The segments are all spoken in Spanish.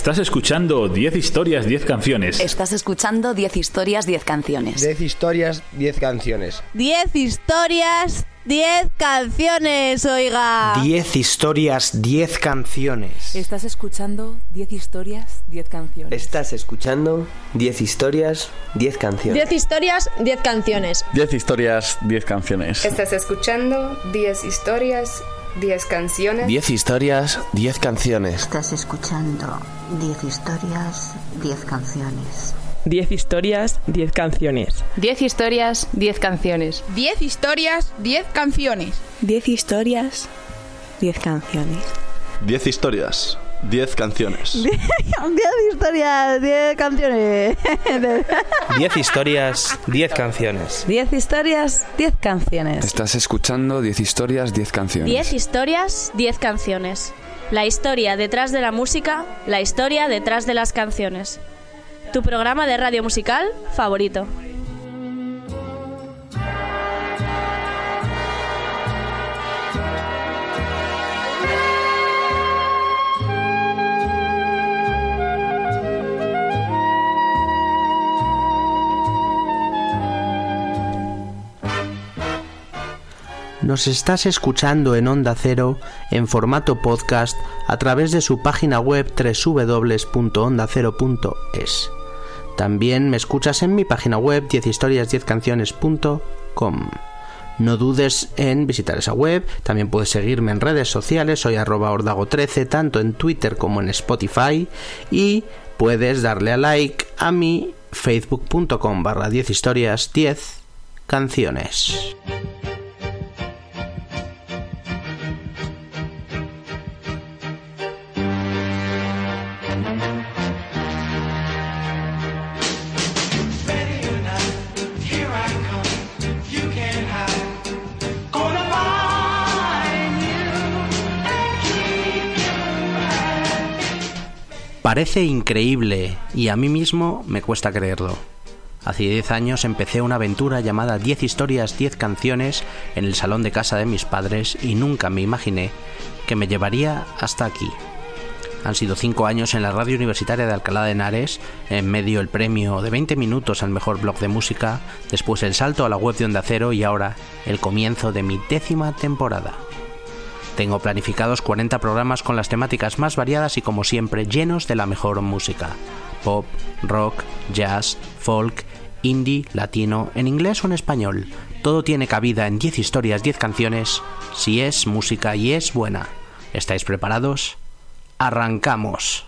Estás escuchando 10 historias, 10 canciones. Estás escuchando 10 historias, 10 canciones. 10 historias, 10 canciones. 10 historias, 10 canciones, oiga. 10 historias, 10 canciones. Estás escuchando 10 historias, 10 canciones. Estás escuchando 10 historias, 10 canciones. 10 historias, 10 canciones. 10 historias, 10 canciones. Estás escuchando 10 historias, 10 canciones. 10 historias, 10 canciones. Estás escuchando 10 historias, 10 canciones. 10 historias, 10 canciones. 10 historias, 10 canciones. 10 historias, 10 canciones. 10 historias, 10 canciones. 10 historias, 10 canciones. 10 historias, 10 canciones. 10 historias, 10 canciones. 10 historias, 10 canciones. Estás escuchando 10 historias, 10 canciones. 10 historias, 10 canciones. La historia detrás de la música, la historia detrás de las canciones. Tu programa de radio musical favorito. Nos estás escuchando en Onda Cero en formato podcast a través de su página web www.ondacero.es. También me escuchas en mi página web 10historias10canciones.com. No dudes en visitar esa web, también puedes seguirme en redes sociales, soy arroba ordago13, tanto en Twitter como en Spotify, y puedes darle a like a mi facebook.com barra 10 historias 10 canciones. Parece increíble y a mí mismo me cuesta creerlo. Hace 10 años empecé una aventura llamada 10 historias, 10 canciones en el salón de casa de mis padres y nunca me imaginé que me llevaría hasta aquí. Han sido 5 años en la radio universitaria de Alcalá de Henares, en medio el premio de 20 minutos al mejor blog de música, después el salto a la web de Onda Cero y ahora el comienzo de mi décima temporada. Tengo planificados 40 programas con las temáticas más variadas y como siempre llenos de la mejor música. Pop, rock, jazz, folk, indie, latino, en inglés o en español. Todo tiene cabida en 10 historias, 10 canciones, si es música y es buena. ¿Estáis preparados? Arrancamos.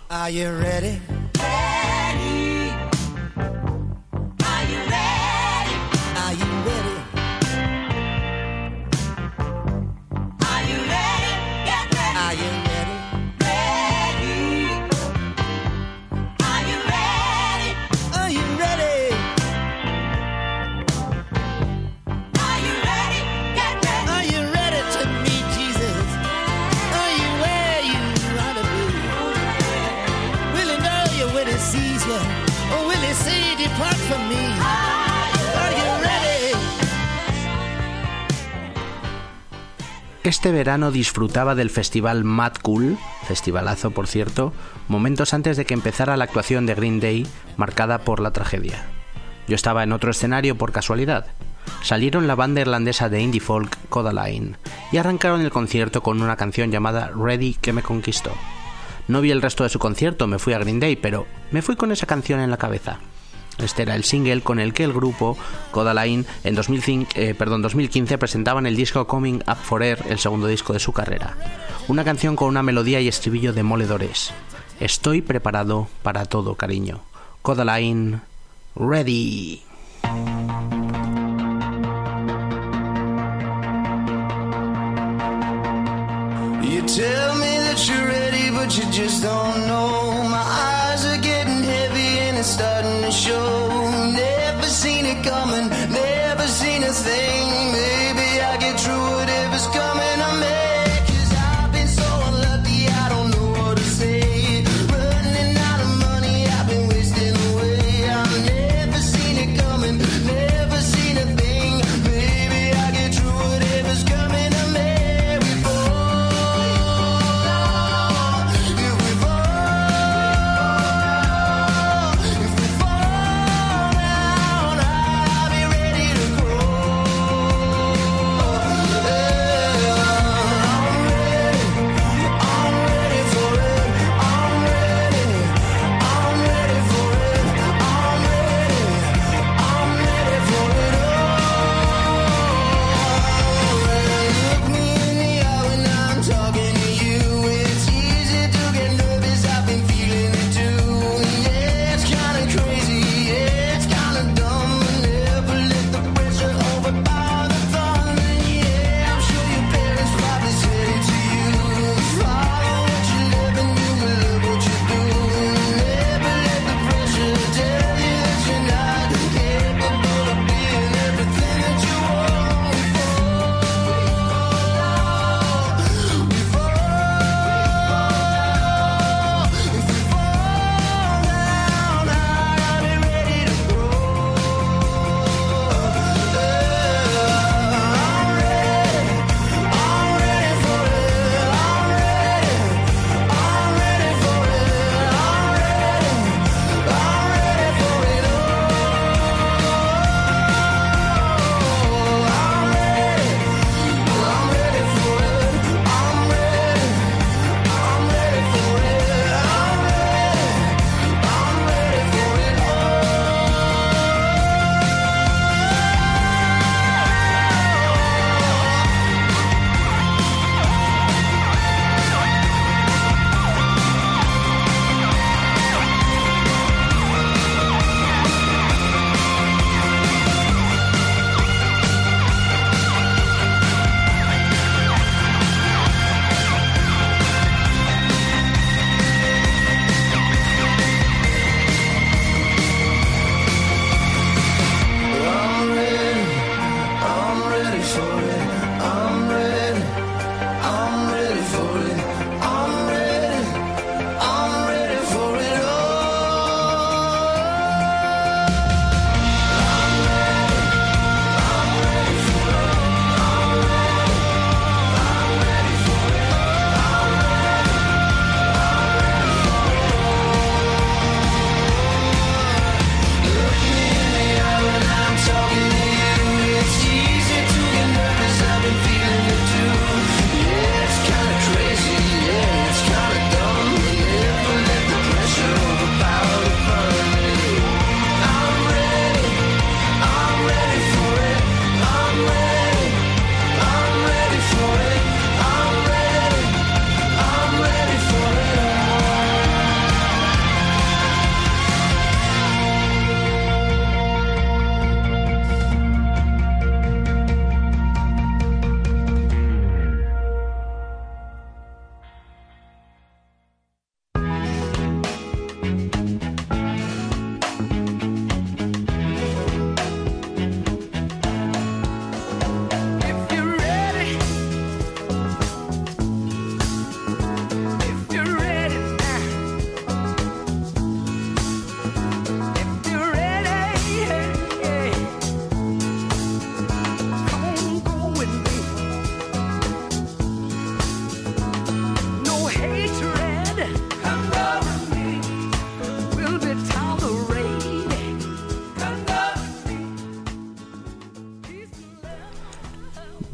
Este verano disfrutaba del festival Mad Cool, festivalazo por cierto, momentos antes de que empezara la actuación de Green Day marcada por la tragedia. Yo estaba en otro escenario por casualidad. Salieron la banda irlandesa de indie folk Codaline y arrancaron el concierto con una canción llamada Ready que me conquistó. No vi el resto de su concierto, me fui a Green Day, pero me fui con esa canción en la cabeza. Este era el single con el que el grupo Codaline en 2005, eh, 2015 presentaban el disco Coming Up For Air, el segundo disco de su carrera. Una canción con una melodía y estribillo demoledores. Estoy preparado para todo, cariño. Codaline, ready. Ready, it's starting to show. Never seen it coming, never seen a thing.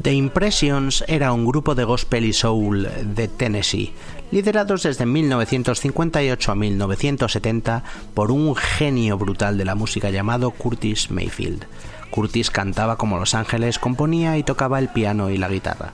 The Impressions era un grupo de gospel y soul de Tennessee, liderados desde 1958 a 1970 por un genio brutal de la música llamado Curtis Mayfield. Curtis cantaba como Los Ángeles, componía y tocaba el piano y la guitarra.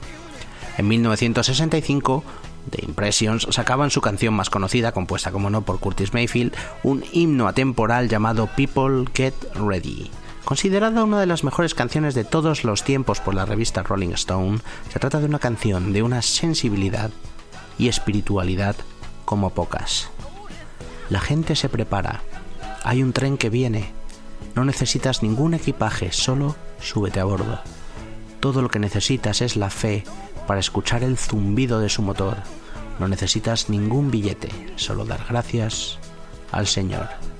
En 1965, The Impressions sacaban su canción más conocida, compuesta como no por Curtis Mayfield, un himno atemporal llamado People Get Ready. Considerada una de las mejores canciones de todos los tiempos por la revista Rolling Stone, se trata de una canción de una sensibilidad y espiritualidad como pocas. La gente se prepara, hay un tren que viene, no necesitas ningún equipaje, solo súbete a bordo. Todo lo que necesitas es la fe para escuchar el zumbido de su motor. No necesitas ningún billete, solo dar gracias al Señor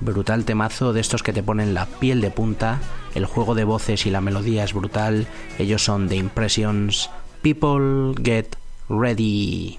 brutal temazo de estos que te ponen la piel de punta, el juego de voces y la melodía es brutal, ellos son The Impressions, People Get Ready.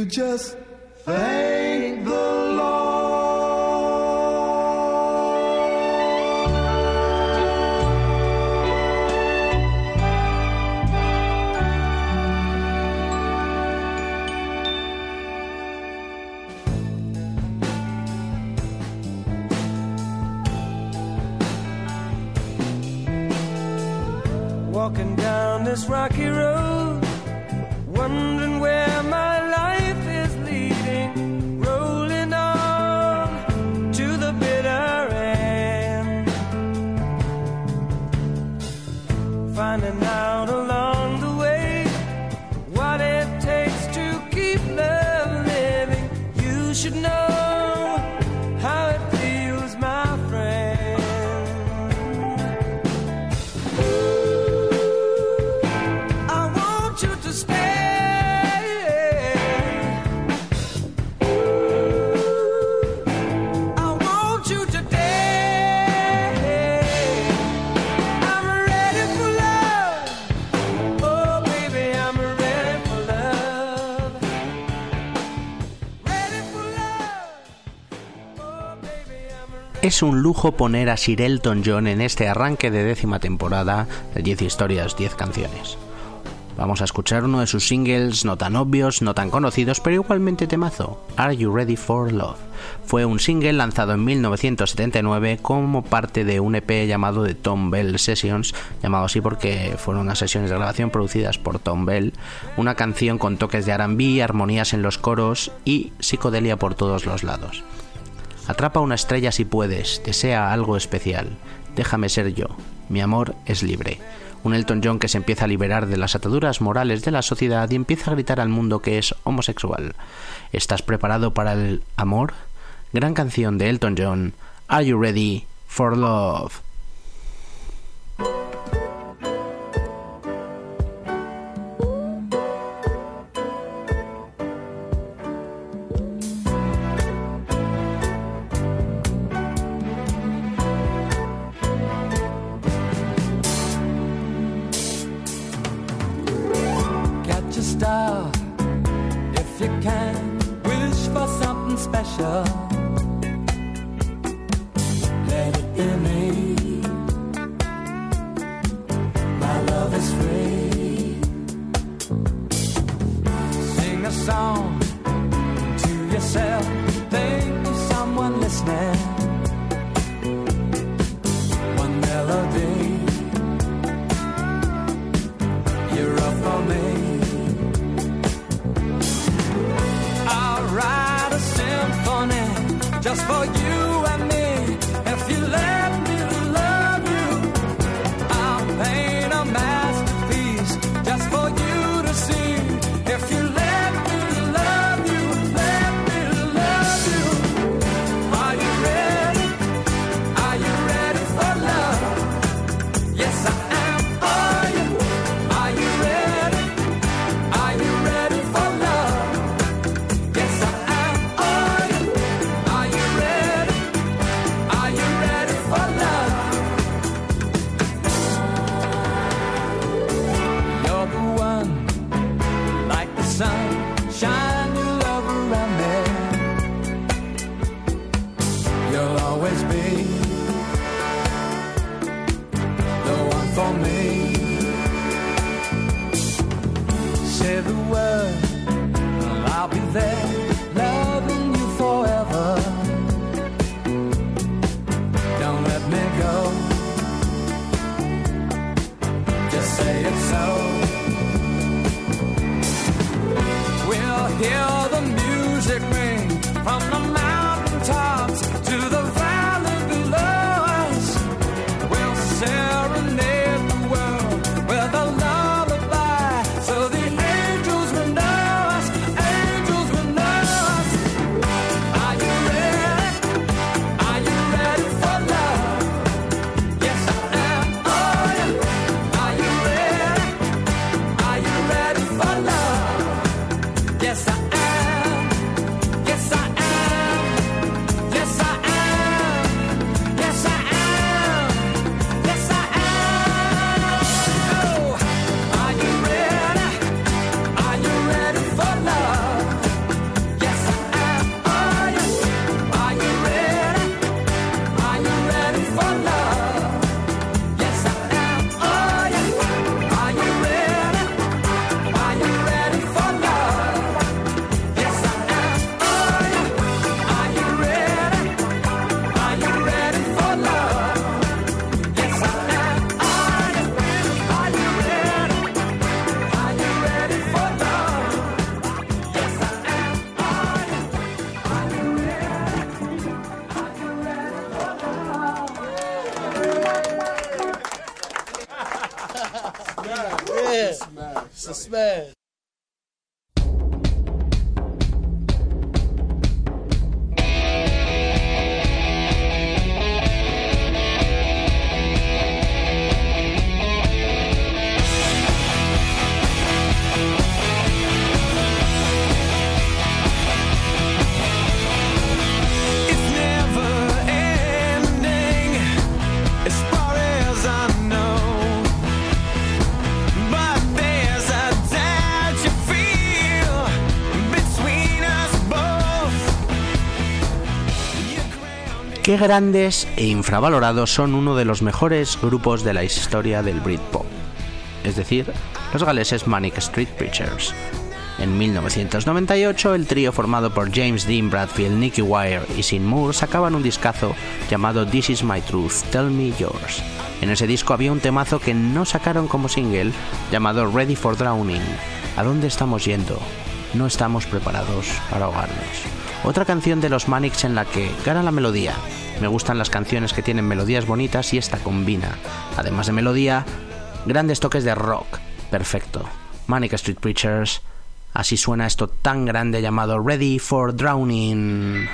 you just thank Es un lujo poner a Sir Elton John en este arranque de décima temporada de 10 historias, 10 canciones. Vamos a escuchar uno de sus singles no tan obvios, no tan conocidos, pero igualmente temazo, Are You Ready for Love? Fue un single lanzado en 1979 como parte de un EP llamado The Tom Bell Sessions, llamado así porque fueron unas sesiones de grabación producidas por Tom Bell, una canción con toques de R&B, armonías en los coros y psicodelia por todos los lados. Atrapa una estrella si puedes, desea algo especial, déjame ser yo, mi amor es libre un Elton John que se empieza a liberar de las ataduras morales de la sociedad y empieza a gritar al mundo que es homosexual. ¿Estás preparado para el amor? Gran canción de Elton John. Are you ready for love? you can, wish for something special. Let it be me. My love is free. Sing a song to yourself. Think of someone listening. just for you. Qué grandes e infravalorados son uno de los mejores grupos de la historia del Britpop. Es decir, los galeses Manic Street Preachers. En 1998, el trío formado por James Dean Bradfield, Nicky Wire y Sin Moore sacaban un discazo llamado This Is My Truth, Tell Me Yours. En ese disco había un temazo que no sacaron como single llamado Ready for Drowning. ¿A dónde estamos yendo? No estamos preparados para ahogarnos. Otra canción de los Manics en la que gana la melodía. Me gustan las canciones que tienen melodías bonitas y esta combina, además de melodía, grandes toques de rock. Perfecto. Manic Street Preachers Así suena esto tan grande llamado Ready for Drowning.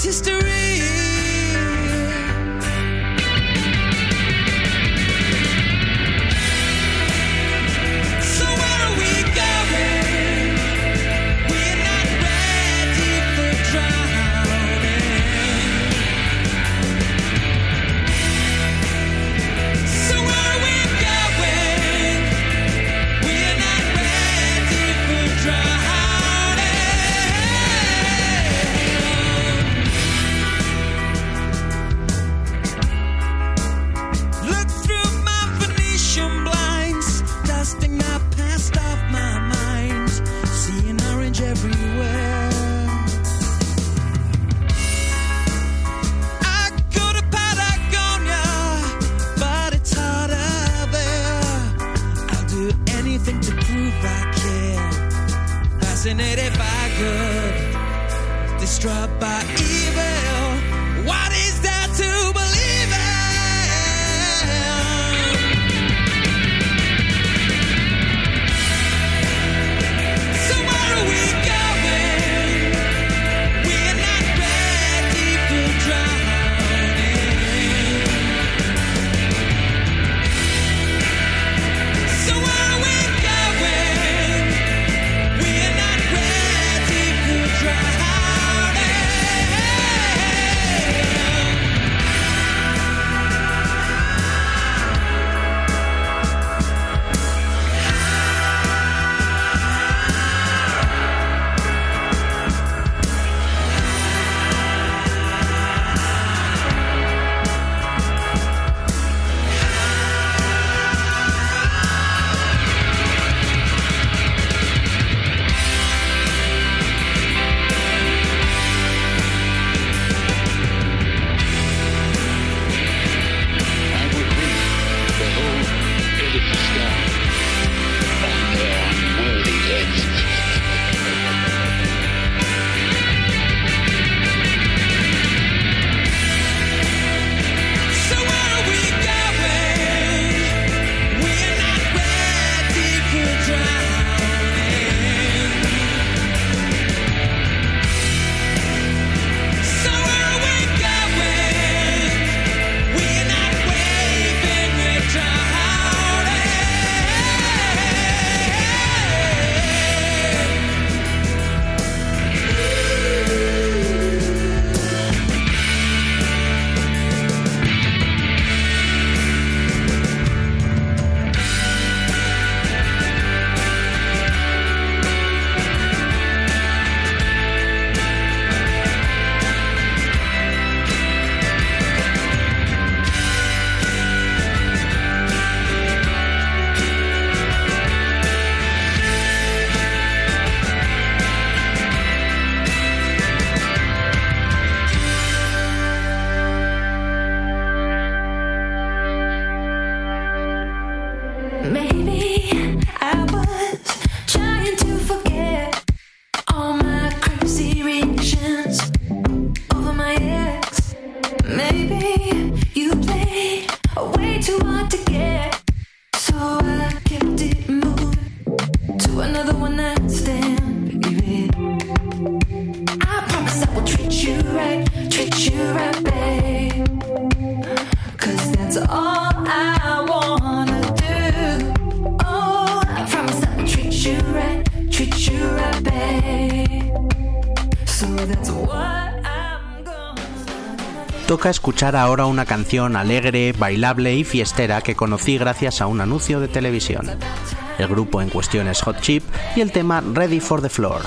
It's history. Toca escuchar ahora una canción alegre, bailable y fiestera que conocí gracias a un anuncio de televisión. El grupo en cuestión es Hot Chip y el tema Ready for the Floor.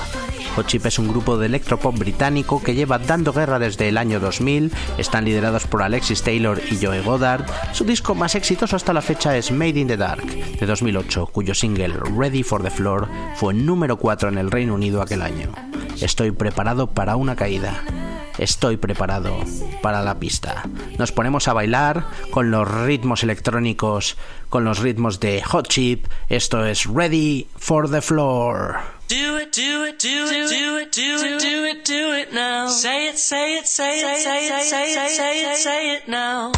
Hot Chip es un grupo de electropop británico que lleva dando guerra desde el año 2000, están liderados por Alexis Taylor y Joe Goddard. Su disco más exitoso hasta la fecha es Made in the Dark, de 2008, cuyo single Ready for the Floor fue número 4 en el Reino Unido aquel año. Estoy preparado para una caída. Estoy preparado para la pista. Nos ponemos a bailar con los ritmos electrónicos, con los ritmos de Hot Chip. Esto es Ready for the Floor. Do it, do it, do it, do it, do it, do it, now. Say it, say it, say it, say it, say it, say it now.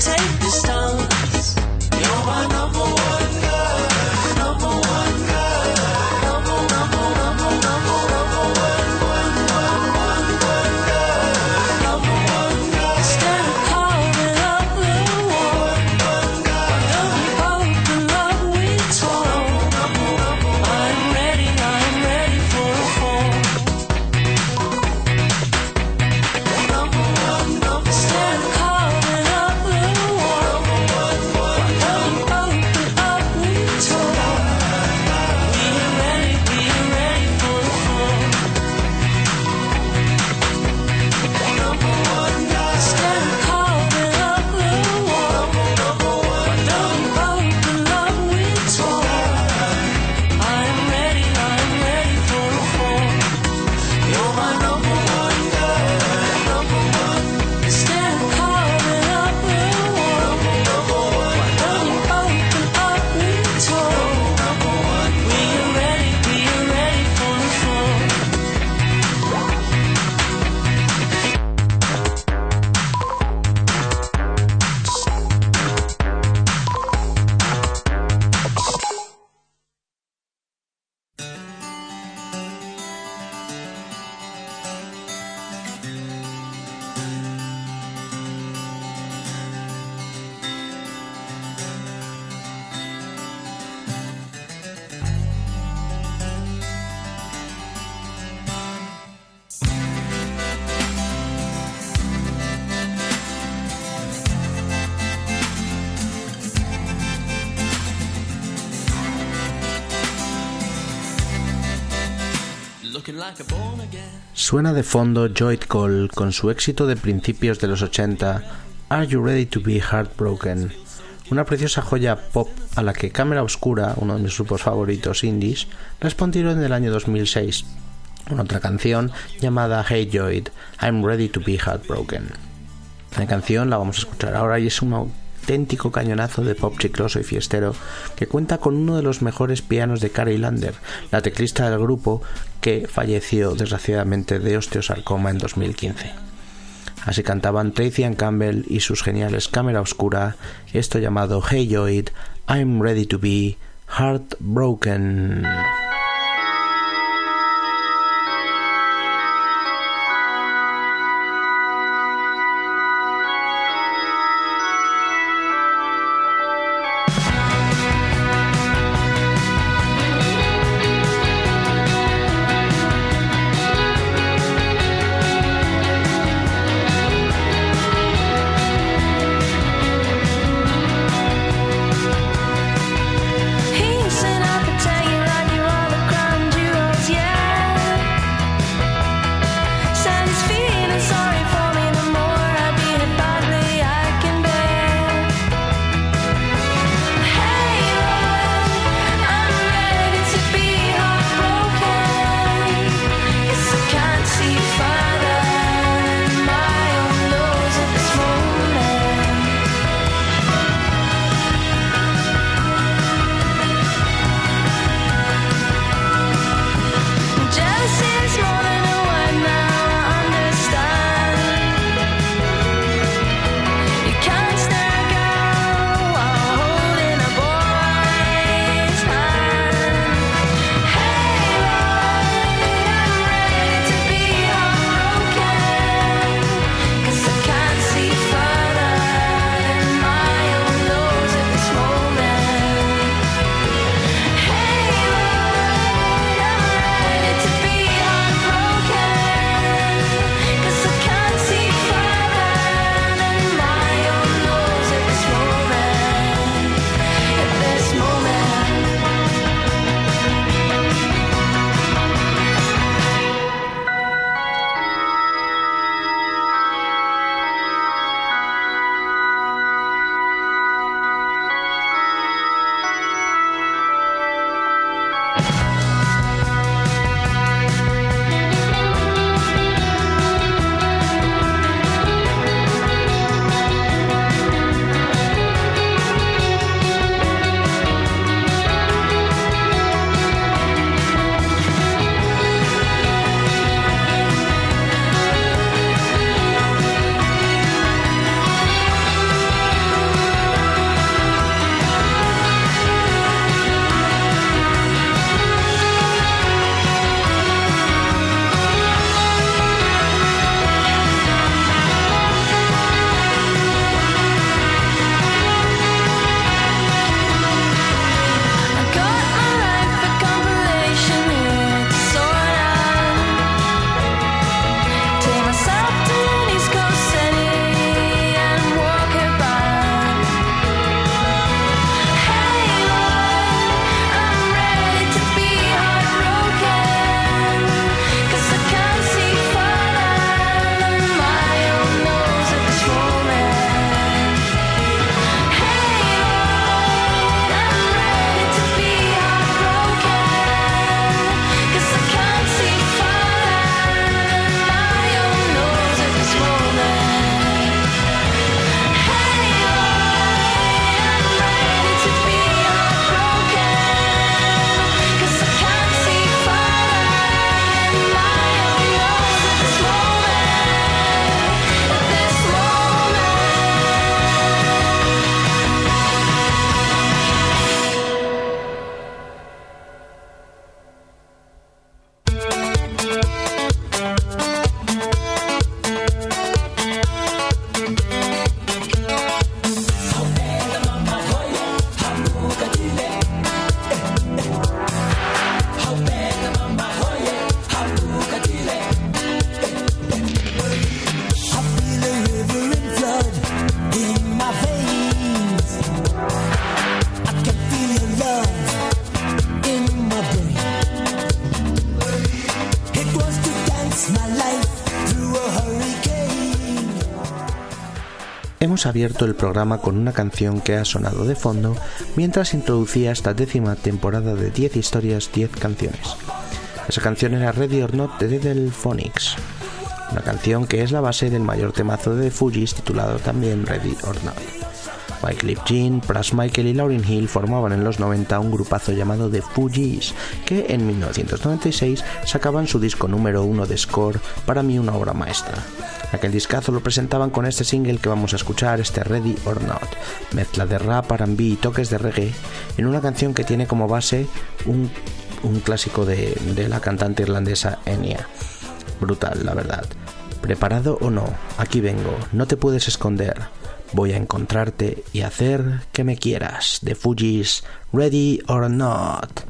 take Suena de fondo Joy Cole con su éxito de principios de los 80, Are You Ready to Be Heartbroken? Una preciosa joya pop a la que Cámara Oscura, uno de mis grupos favoritos indies, respondió en el año 2006 con otra canción llamada Hey Joy, I'm Ready to Be Heartbroken. La canción la vamos a escuchar ahora y es un auténtico cañonazo de pop chicloso y fiestero que cuenta con uno de los mejores pianos de Carrie Lander, la teclista del grupo que falleció desgraciadamente de osteosarcoma en 2015. Así cantaban Tracy Ann Campbell y sus geniales Cámara Oscura, esto llamado Hey Joyd, I'm Ready to Be Heartbroken. Abierto el programa con una canción que ha sonado de fondo mientras introducía esta décima temporada de 10 historias, 10 canciones. Esa canción era Ready or Not de Devil Phonics, una canción que es la base del mayor temazo de Fugees titulado también Ready or Not. Wycliffe Jean, Pras Michael y Lauryn Hill formaban en los 90 un grupazo llamado The Fugees, que en 1996 sacaban su disco número uno de Score, para mí una obra maestra. Aquel discazo lo presentaban con este single que vamos a escuchar, este Ready or Not, mezcla de rap, R&B y toques de reggae, en una canción que tiene como base un, un clásico de, de la cantante irlandesa Enya. Brutal, la verdad. ¿Preparado o no? Aquí vengo, no te puedes esconder. Voy a encontrarte y hacer que me quieras. De Fugees, Ready or Not.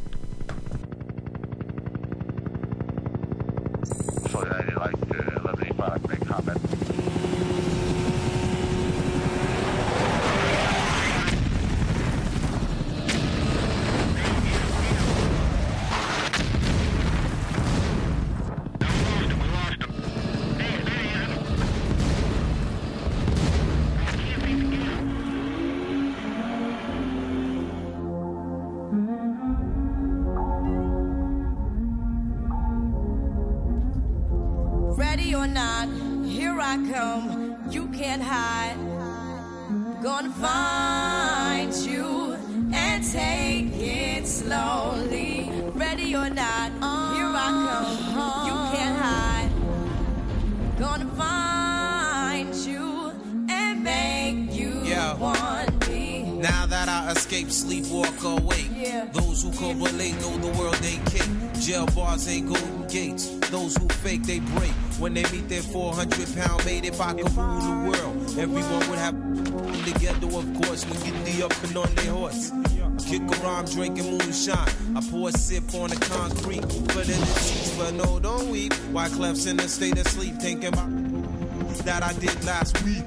I escape, sleep, walk awake. Yeah. Those who correlate know the world they kick. Jail bars ain't golden gates. Those who fake, they break. When they meet their 400 pound mate, if I could rule the world, everyone would have together, of course, when get the up and on their horse. Kick around drinking moonshine. I pour a sip on the concrete. But in the seats, but no, don't weep. Why Clef's in a state of sleep, thinking about that I did last week.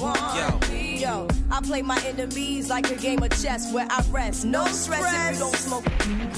want yo. Yo, I play my enemies like a game of chess where I rest. No stress if you don't smoke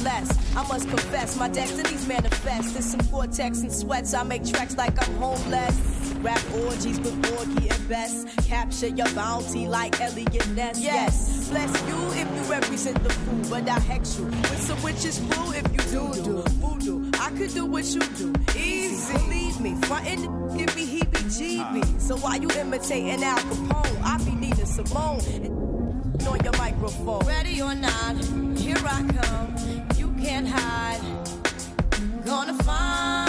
less. I must confess, my destinies manifest. In some cortex and sweats, I make tracks like I'm homeless. Rap orgies with Borgie and Best. Capture your bounty like Elliot Ness. Yes, bless you if you represent the fool, but I hex you with some witches brew if you do do voodoo. I could do what you do, easy. Believe me, frontin' give me heebie-jeebies. So why you imitating Al Capone? I be needing Simone. And on your microphone. Ready or not, here I come. You can't hide. Gonna find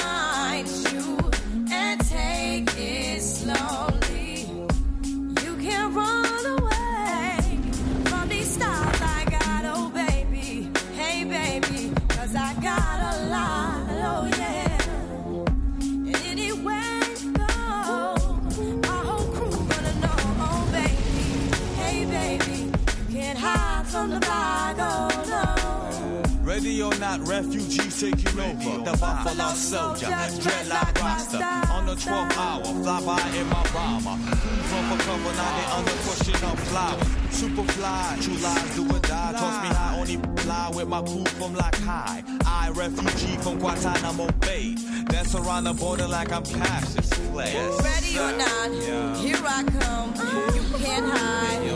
Ready or not, refugees taking over. The Buffalo Soldier, dreadlock roster. On the 12th hour, fly by in my bomber. From for cover, now they under pushing up flowers. Super fly, true lies do or die. Toss me high, only fly with my crew from like high. I, refugee from Guantanamo Bay. Dance around the border like I'm Clay. Ready or not, Yeah. here I come. You can't hide.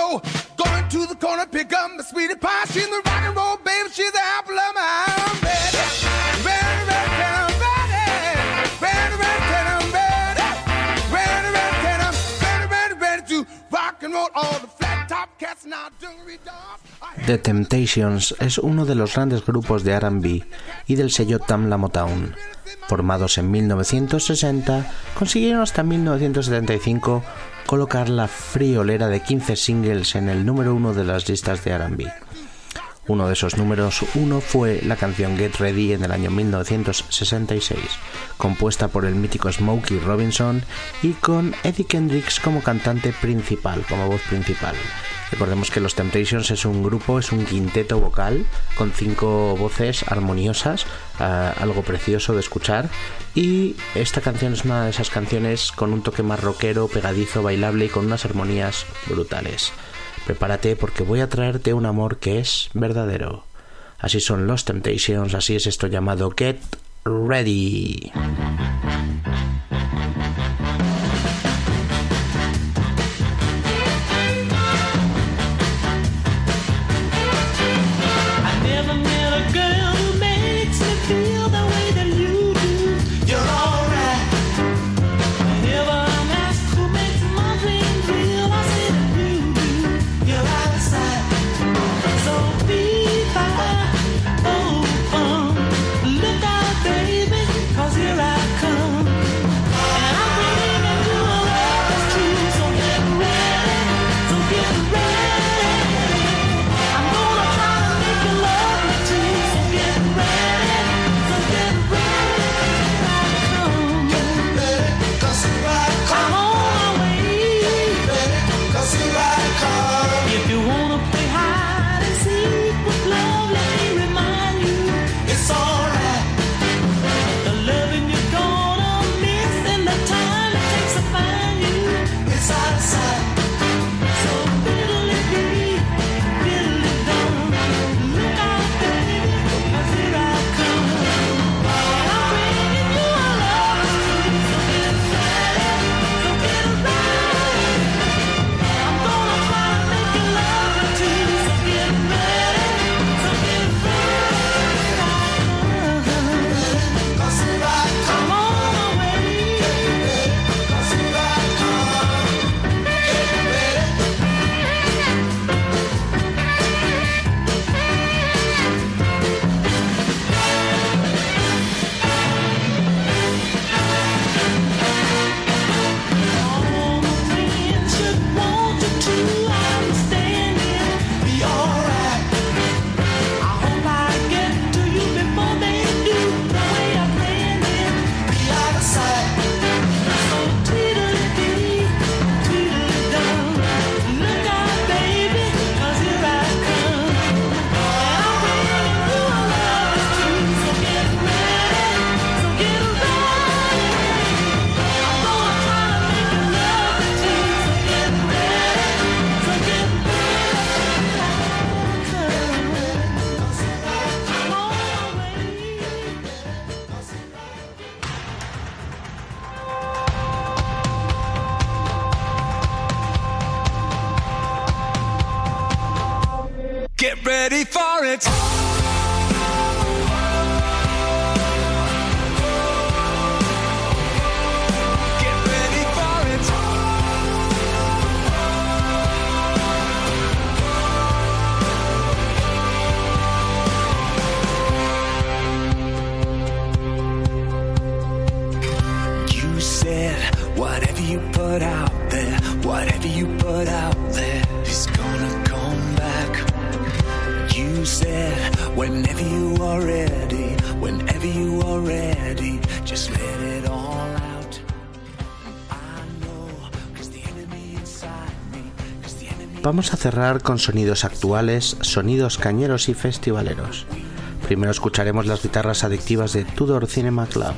The. The Temptations es uno de los grandes grupos de RB y del sello Tamla Motown. Formados en 1960, consiguieron hasta 1975 colocar la friolera de 15 singles en el número uno de las listas de RB. Uno de esos números uno fue la canción Get Ready en el año 1966, compuesta por el mítico Smokey Robinson y con Eddie Kendricks como cantante principal, como voz principal. Recordemos que los Temptations es un grupo, es un quinteto vocal con cinco voces armoniosas, ah, algo precioso de escuchar. Y esta canción es una de esas canciones con un toque más rockero, pegadizo, bailable y con unas armonías brutales. Prepárate porque voy a traerte un amor que es verdadero. Así son los Temptations, así es esto llamado Get Ready. Vamos a cerrar con sonidos actuales, sonidos cañeros y festivaleros. Primero escucharemos las guitarras adictivas de Tudor Cinema Club.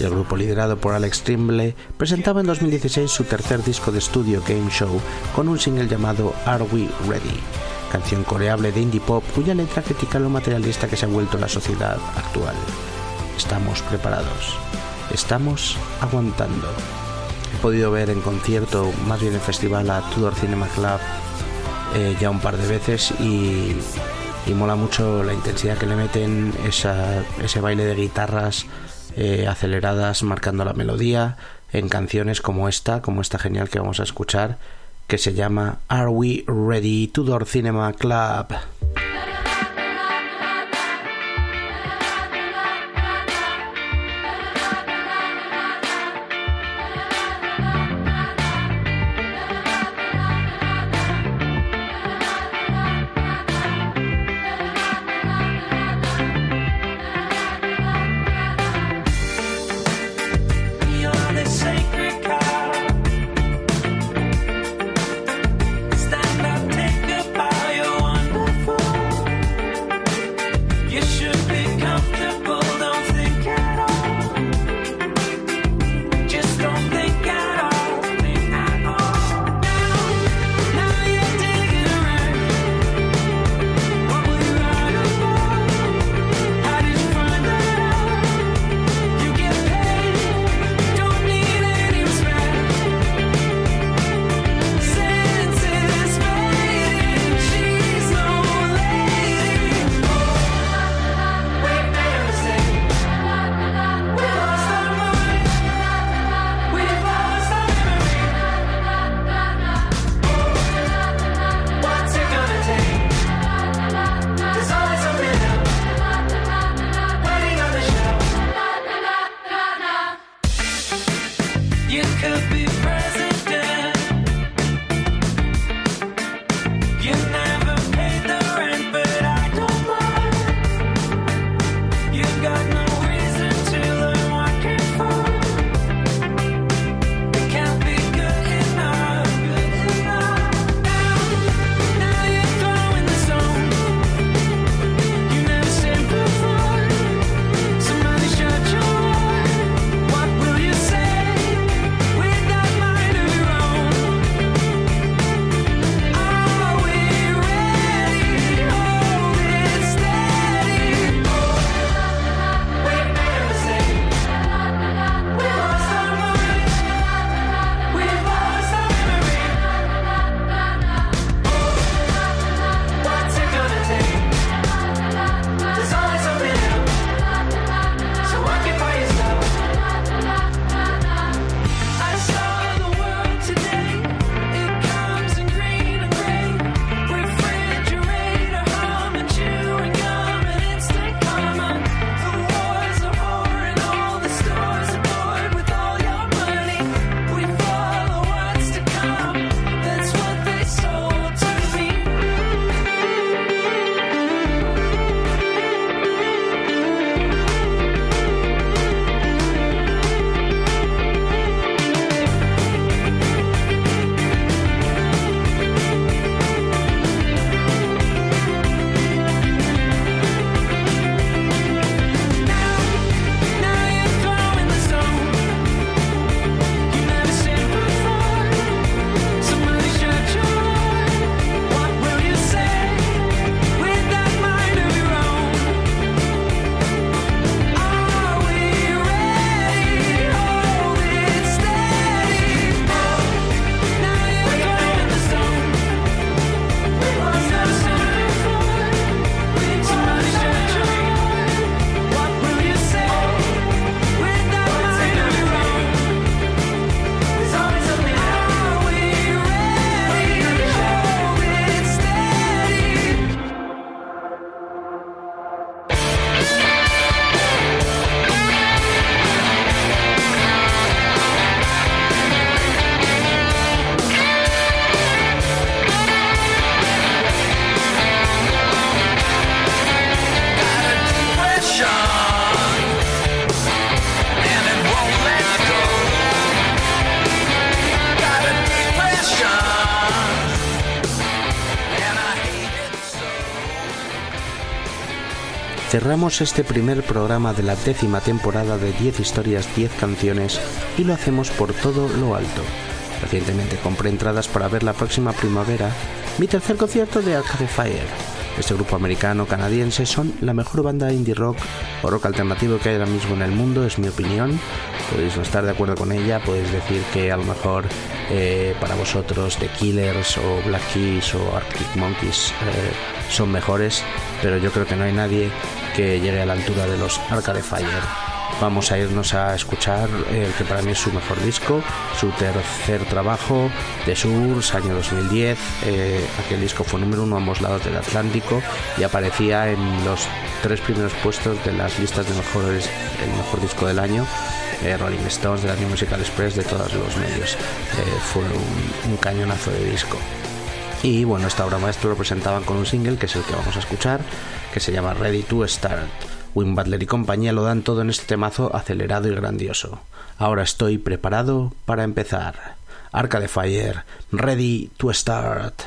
El grupo liderado por Alex Trimble presentaba en 2016 su tercer disco de estudio Game Show con un single llamado Are We Ready? Canción coreable de indie pop cuya letra critica lo materialista que se ha vuelto la sociedad actual. Estamos preparados. Estamos aguantando. He podido ver en concierto, más bien en festival, a Tudor Cinema Club eh, ya un par de veces y, mola mucho la intensidad que le meten, esa, ese baile de guitarras eh, aceleradas marcando la melodía en canciones como esta, como esta genial que vamos a escuchar, que se llama Are We Ready Tudor Cinema Club? Cerramos este primer programa de la décima temporada de 10 historias, 10 canciones y lo hacemos por todo lo alto. Recientemente compré entradas para ver la próxima primavera mi tercer concierto de Arcade Fire. Este grupo americano-canadiense son la mejor banda indie rock o rock alternativo que hay ahora mismo en el mundo, es mi opinión. Podéis no estar de acuerdo con ella, podéis decir que a lo mejor eh, para vosotros The Killers o Black Keys o Arctic Monkeys eh, son mejores, pero yo creo que no hay nadie que llegue a la altura de los Arcade Fire. Vamos a irnos a escuchar el que para mí es su mejor disco, su tercer trabajo, The Source, año 2010. Eh, aquel disco fue número uno a ambos lados del Atlántico y aparecía en los tres primeros puestos de las listas de mejores, el mejor disco del año. eh, Rolling Stones, de la New Musical Express, de todos los medios. Eh, fue un, un cañonazo de disco. Y bueno, esta obra maestra lo presentaban con un single que es el que vamos a escuchar, que se llama Ready to Start. Wim Butler y compañía lo dan todo en este temazo acelerado y grandioso. Ahora estoy preparado para empezar. Arca de Fire, Ready to Start.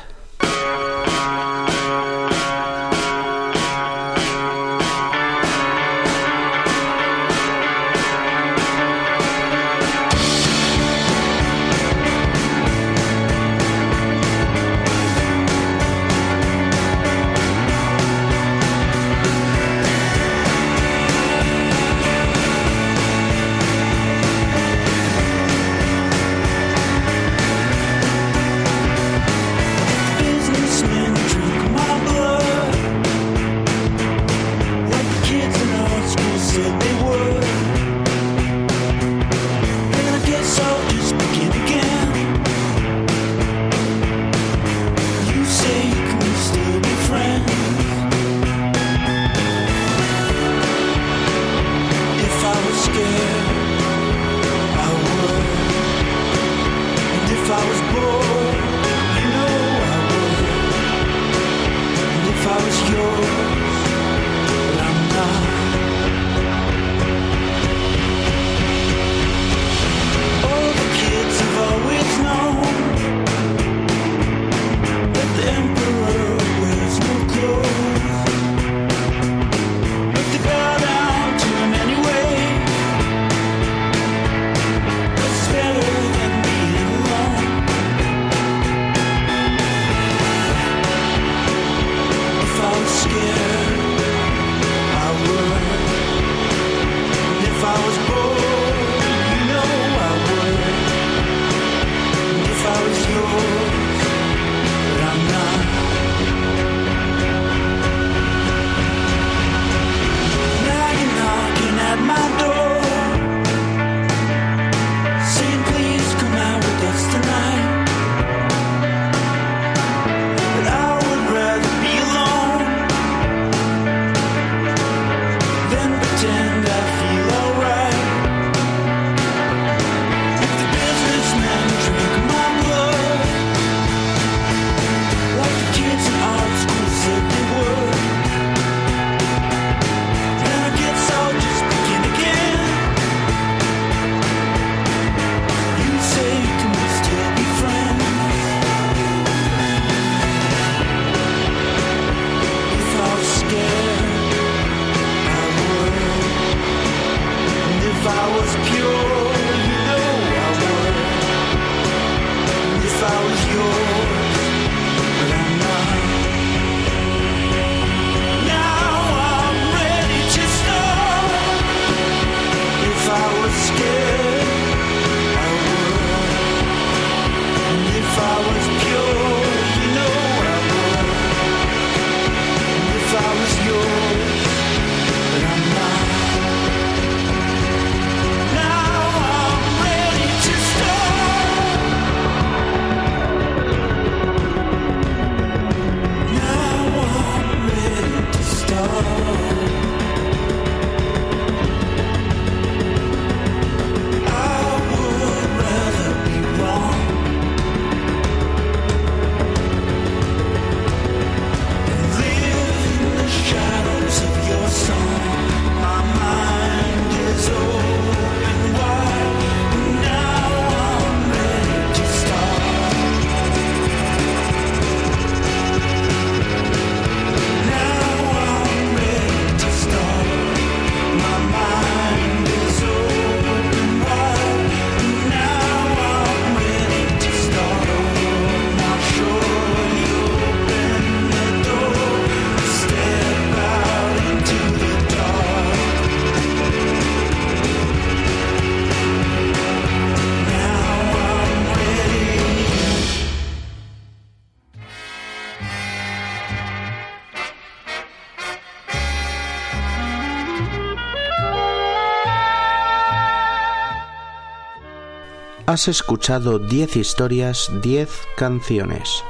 Has escuchado 10 historias, 10 canciones.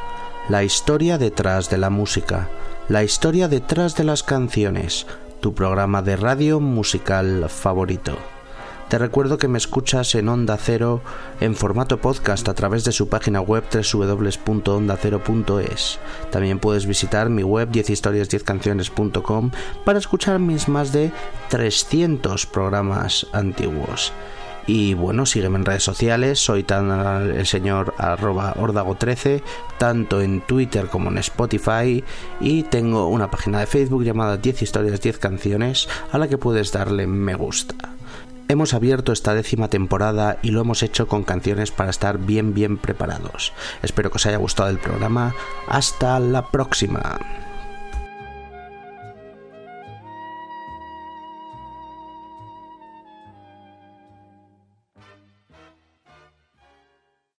La historia detrás de la música, la historia detrás de las canciones, tu programa de radio musical favorito. Te recuerdo que me escuchas en Onda Cero en formato podcast a través de su página web www.ondacero.es. También puedes visitar mi web 10historias10canciones.com para escuchar mis más de 300 programas antiguos. Y bueno, sígueme en redes sociales, soy tan el señor arroba ordago13, tanto en Twitter como en Spotify, y tengo una página de Facebook llamada 10 historias 10 canciones a la que puedes darle me gusta. Hemos abierto esta décima temporada y lo hemos hecho con canciones para estar bien bien preparados. Espero que os haya gustado el programa. Hasta la próxima.